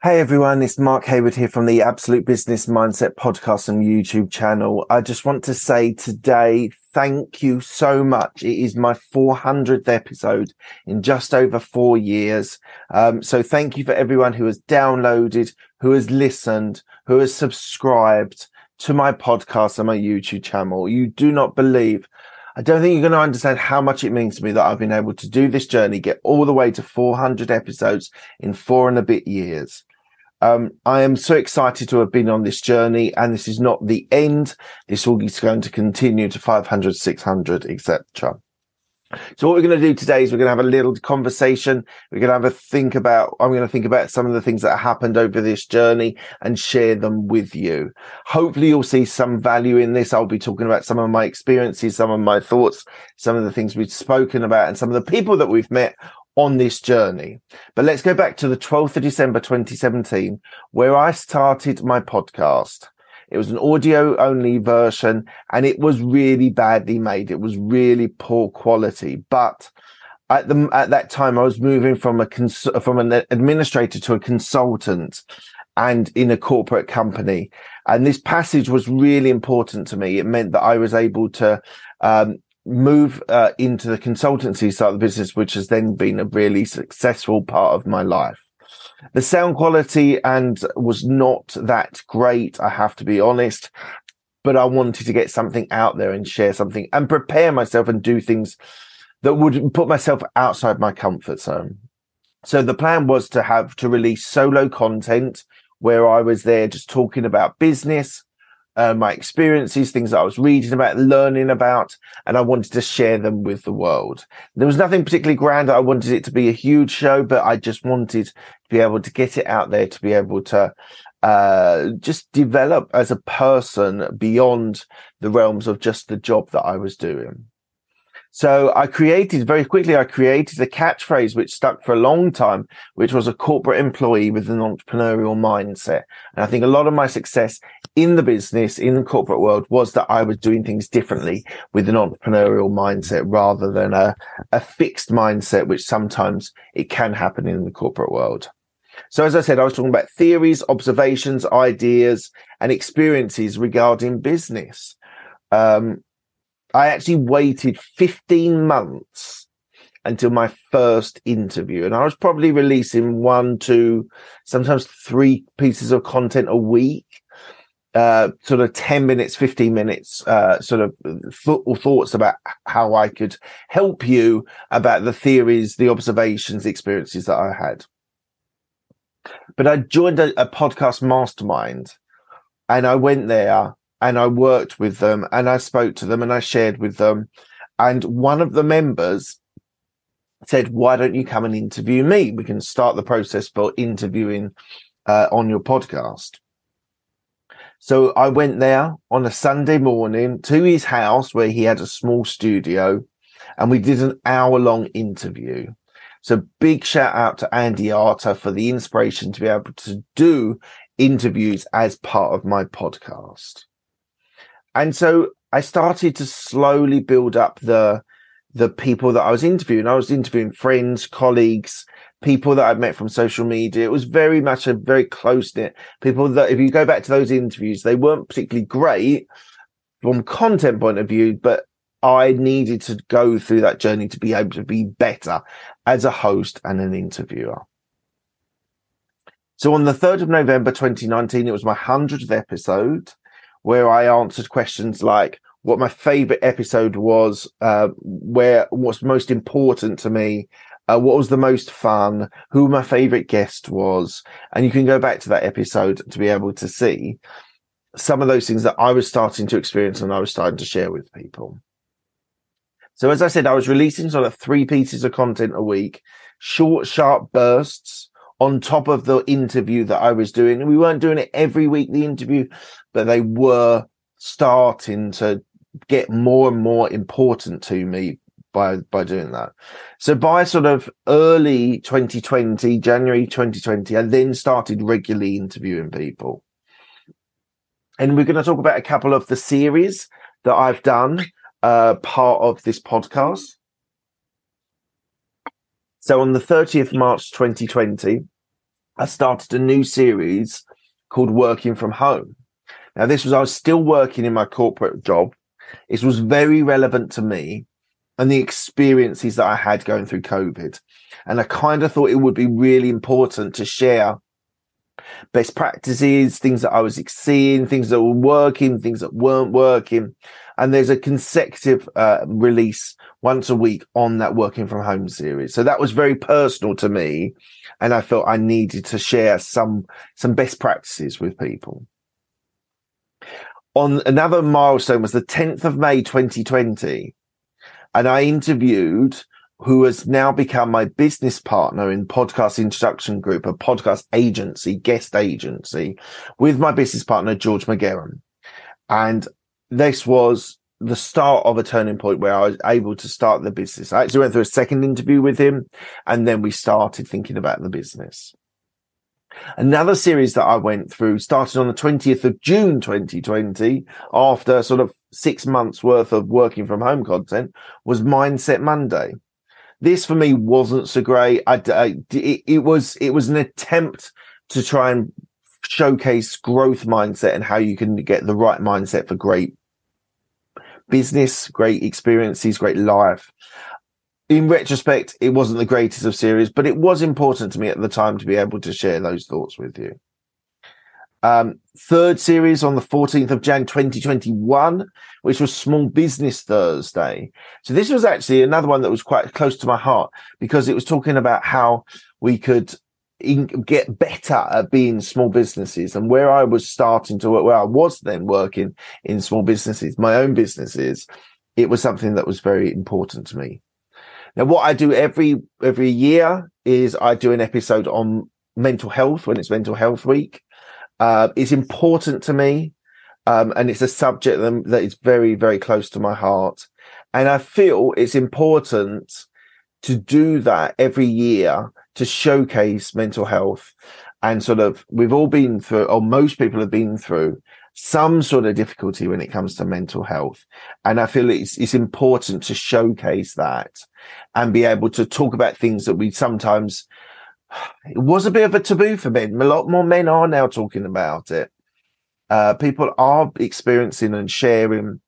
Hey everyone, it's Mark Hayward here from the Absolute Business Mindset podcast and YouTube channel. I just want to say today, thank you so much. It is my 400th episode in just over four years. Um, so thank you for everyone who has downloaded, who has listened, who has subscribed to my podcast and my YouTube channel. You do not believe I don't think you're going to understand how much it means to me that I've been able to do this journey, get all the way to 400 episodes in four and a bit years. Um, I am so excited to have been on this journey, and this is not the end. This all is going to continue to 500, 600, etc. So what we're going to do today is we're going to have a little conversation. We're going to have a think about, I'm going to think about some of the things that happened over this journey and share them with you. Hopefully you'll see some value in this. I'll be talking about some of my experiences, some of my thoughts, some of the things we've spoken about and some of the people that we've met on this journey. But let's go back to the 12th of December 2017, where I started my podcast. It was an audio only version and it was really badly made. It was really poor quality, but at the at that time I was moving from a cons- from an administrator to a consultant and in a corporate company and this passage was really important to me it meant that I was able to um, move uh, into the consultancy side of the business, which has then been a really successful part of my life. The sound quality and was not that great, I have to be honest, but I wanted to get something out there and share something and prepare myself and do things that would put myself outside my comfort zone. So the plan was to have to release solo content where I was there just talking about business, uh, my experiences, things that I was reading about, learning about, and I wanted to share them with the world. There was nothing particularly grand. I wanted it to be a huge show, but I just wanted to be able to get it out there, to be able to uh, just develop as a person beyond the realms of just the job that I was doing. So I created very quickly, I created a catchphrase which stuck for a long time, which was a corporate employee with an entrepreneurial mindset. And I think a lot of my success in the business, in the corporate world was that I was doing things differently with an entrepreneurial mindset rather than a, a fixed mindset, which sometimes it can happen in the corporate world. So as I said, I was talking about theories, observations, ideas, and experiences regarding business. Um, I actually waited 15 months until my first interview. And I was probably releasing one, two, sometimes three pieces of content a week. Uh, sort of 10 minutes, 15 minutes, uh, sort of th- thoughts about how I could help you about the theories, the observations, the experiences that I had. But I joined a, a podcast mastermind and I went there and I worked with them and I spoke to them and I shared with them. And one of the members said, Why don't you come and interview me? We can start the process for interviewing uh, on your podcast. So I went there on a Sunday morning to his house where he had a small studio and we did an hour long interview. So big shout out to Andy Arter for the inspiration to be able to do interviews as part of my podcast and so I started to slowly build up the the people that I was interviewing. I was interviewing friends, colleagues, people that I'd met from social media. It was very much a very close knit people that if you go back to those interviews, they weren't particularly great from content point of view, but I needed to go through that journey to be able to be better as a host and an interviewer. So on the 3rd of November 2019, it was my 100th episode where I answered questions like what my favorite episode was, uh, where what's most important to me, uh, what was the most fun, who my favorite guest was. And you can go back to that episode to be able to see some of those things that I was starting to experience and I was starting to share with people. So as I said, I was releasing sort of three pieces of content a week, short, sharp bursts on top of the interview that I was doing. We weren't doing it every week, the interview, but they were starting to get more and more important to me by by doing that. So by sort of early 2020, January 2020, I then started regularly interviewing people. And we're going to talk about a couple of the series that I've done uh, part of this podcast. So on the 30th March 2020, I started a new series called Working from Home. Now, this was, I was still working in my corporate job. It was very relevant to me and the experiences that I had going through COVID. And I kind of thought it would be really important to share best practices, things that I was seeing, things that were working, things that weren't working. And there's a consecutive uh, release once a week on that working from home series. So that was very personal to me. And I felt I needed to share some, some best practices with people. On another milestone was the 10th of May, 2020. And I interviewed who has now become my business partner in podcast introduction group, a podcast agency, guest agency with my business partner, George McGarren. And this was the start of a turning point where I was able to start the business. I actually went through a second interview with him and then we started thinking about the business. Another series that I went through started on the 20th of June 2020 after sort of six months worth of working from home content was Mindset Monday this for me wasn't so great. I, I it, it was it was an attempt to try and showcase growth mindset and how you can get the right mindset for great business, great experiences, great life. In retrospect, it wasn't the greatest of series, but it was important to me at the time to be able to share those thoughts with you. Um, third series on the 14th of Jan 2021, which was Small Business Thursday. So this was actually another one that was quite close to my heart because it was talking about how we could get better at being small businesses and where I was starting to work, where I was then working in small businesses, my own businesses. It was something that was very important to me. Now, what I do every, every year is I do an episode on mental health when it's mental health week uh, is important to me. Um, and it's a subject that is very, very close to my heart. And I feel it's important to do that every year to showcase mental health. And sort of, we've all been through, or most people have been through some sort of difficulty when it comes to mental health. And I feel it's, it's important to showcase that and be able to talk about things that we sometimes it was a bit of a taboo for men. A lot more men are now talking about it. Uh, people are experiencing and sharing,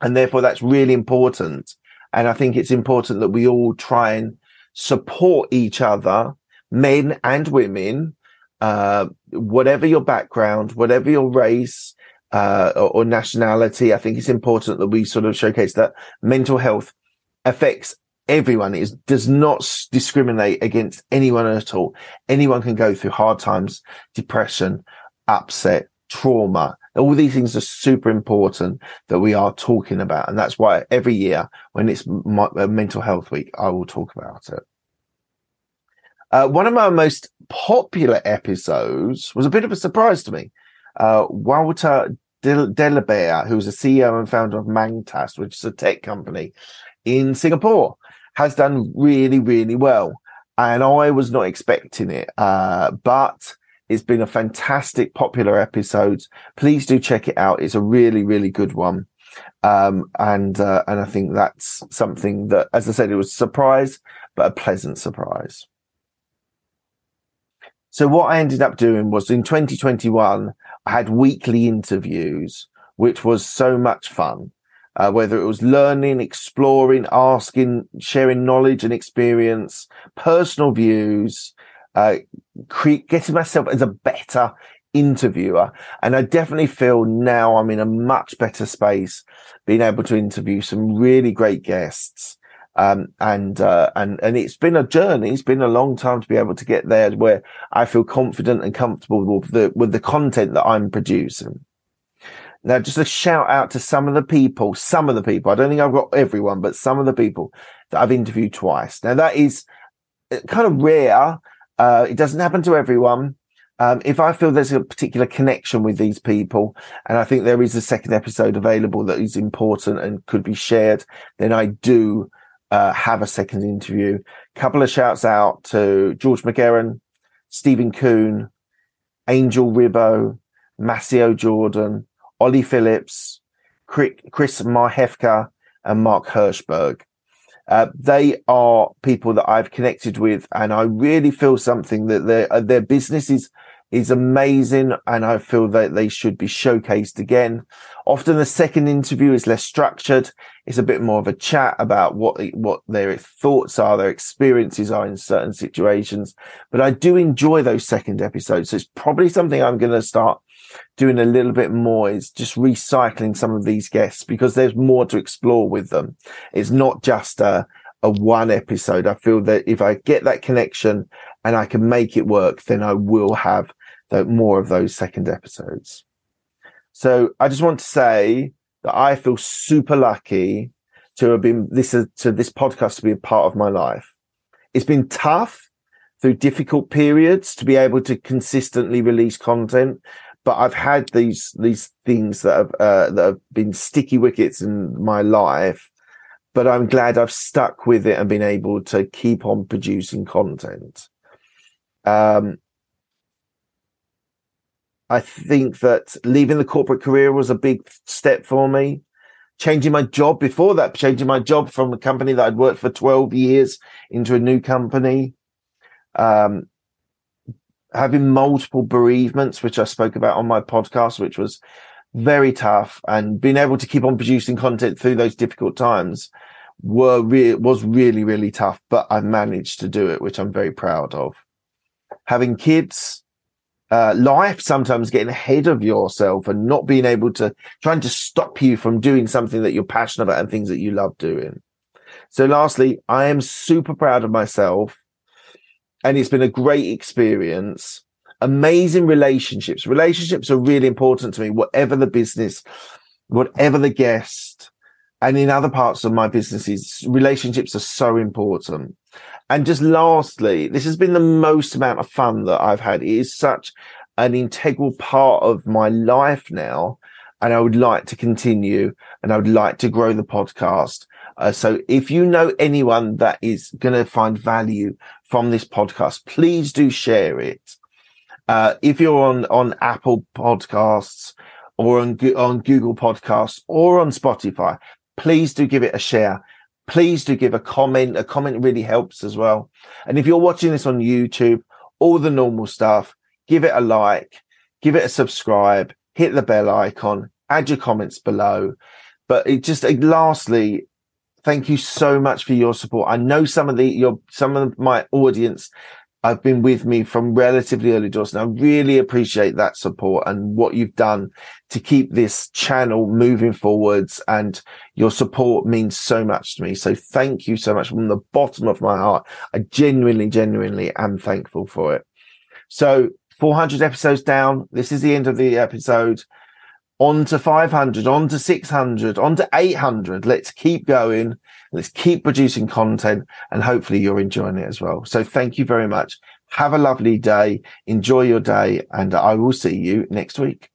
and therefore that's really important. And I think it's important that we all try and support each other, men and women, uh, whatever your background, whatever your race uh, or, or nationality. I think it's important that we sort of showcase that mental health affects everyone is does not discriminate against anyone at all. Anyone can go through hard times, depression, upset, trauma. All these things are super important that we are talking about. And that's why every year when it's my, uh, mental health week, I will talk about it. Uh, one of my most popular episodes was a bit of a surprise to me. Uh, Walter Delabere, who's the CEO and founder of Mangtas, which is a tech company in Singapore has done really, really well. And I was not expecting it. Uh, but it's been a fantastic, popular episode. Please do check it out. It's a really, really good one. Um, and, uh, and I think that's something that, as I said, it was a surprise, but a pleasant surprise. So what I ended up doing was in 2021, I had weekly interviews, which was so much fun uh, whether it was learning, exploring, asking, sharing knowledge and experience, personal views, uh, getting myself as a better interviewer. And I definitely feel now I'm in a much better space being able to interview some really great guests. Um, and, uh, and, and it's been a journey. It's been a long time to be able to get there where I feel confident and comfortable with the, with the content that I'm producing. Now, just a shout out to some of the people, some of the people. I don't think I've got everyone, but some of the people that I've interviewed twice. Now, that is uh, kind of rare. Uh, it doesn't happen to everyone. Um, if I feel there's a particular connection with these people, and I think there is a second episode available that is important and could be shared, then I do uh, have a second interview. Couple of shouts out to George McGarren, Stephen Kuhn, Angel Ribbo, Massio Jordan, Ollie Phillips, Chris Marhefka, and Mark Hirschberg. Uh, they are people that I've connected with, and I really feel something that their uh, their business is is amazing, and I feel that they should be showcased again. Often, the second interview is less structured; it's a bit more of a chat about what what their thoughts are, their experiences are in certain situations. But I do enjoy those second episodes, so it's probably something I'm going to start doing a little bit more is just recycling some of these guests because there's more to explore with them. It's not just a, a one episode. I feel that if I get that connection and I can make it work, then I will have the, more of those second episodes. So I just want to say that I feel super lucky to have been this to this podcast to be a part of my life. It's been tough through difficult periods to be able to consistently release content but I've had these these things that have uh, that have been sticky wickets in my life. But I'm glad I've stuck with it and been able to keep on producing content. Um, I think that leaving the corporate career was a big step for me. Changing my job before that, changing my job from a company that I'd worked for 12 years into a new company. Um, having multiple bereavements, which I spoke about on my podcast, which was very tough, and being able to keep on producing content through those difficult times were re- was really really tough. But I managed to do it, which I'm very proud of. Having kids, uh, life sometimes getting ahead of yourself and not being able to trying to stop you from doing something that you're passionate about and things that you love doing. So, lastly, I am super proud of myself and it's been a great experience. Amazing relationships. Relationships are really important to me, whatever the business, whatever the guest. And in other parts of my businesses, relationships are so important. And just lastly, this has been the most amount of fun that I've had. It is such an integral part of my life now. And I would like to continue and I would like to grow the podcast. Uh, so if you know anyone that is going to find value from this podcast, please do share it. Uh, if you're on, on Apple podcasts or on, on Google podcasts or on Spotify, please do give it a share. Please do give a comment. A comment really helps as well. And if you're watching this on YouTube, all the normal stuff, give it a like, give it a subscribe, hit the bell icon, add your comments below. But it just, lastly, thank you so much for your support. I know some of the your some of my audience have been with me from relatively early doors, and I really appreciate that support and what you've done to keep this channel moving forwards. And your support means so much to me. So thank you so much from the bottom of my heart. I genuinely, genuinely am thankful for it. So 400 episodes down. This is the end of the episode on to 500, on to 600, on to 800. Let's keep going. Let's keep producing content and hopefully you're enjoying it as well. So thank you very much. Have a lovely day. Enjoy your day and I will see you next week.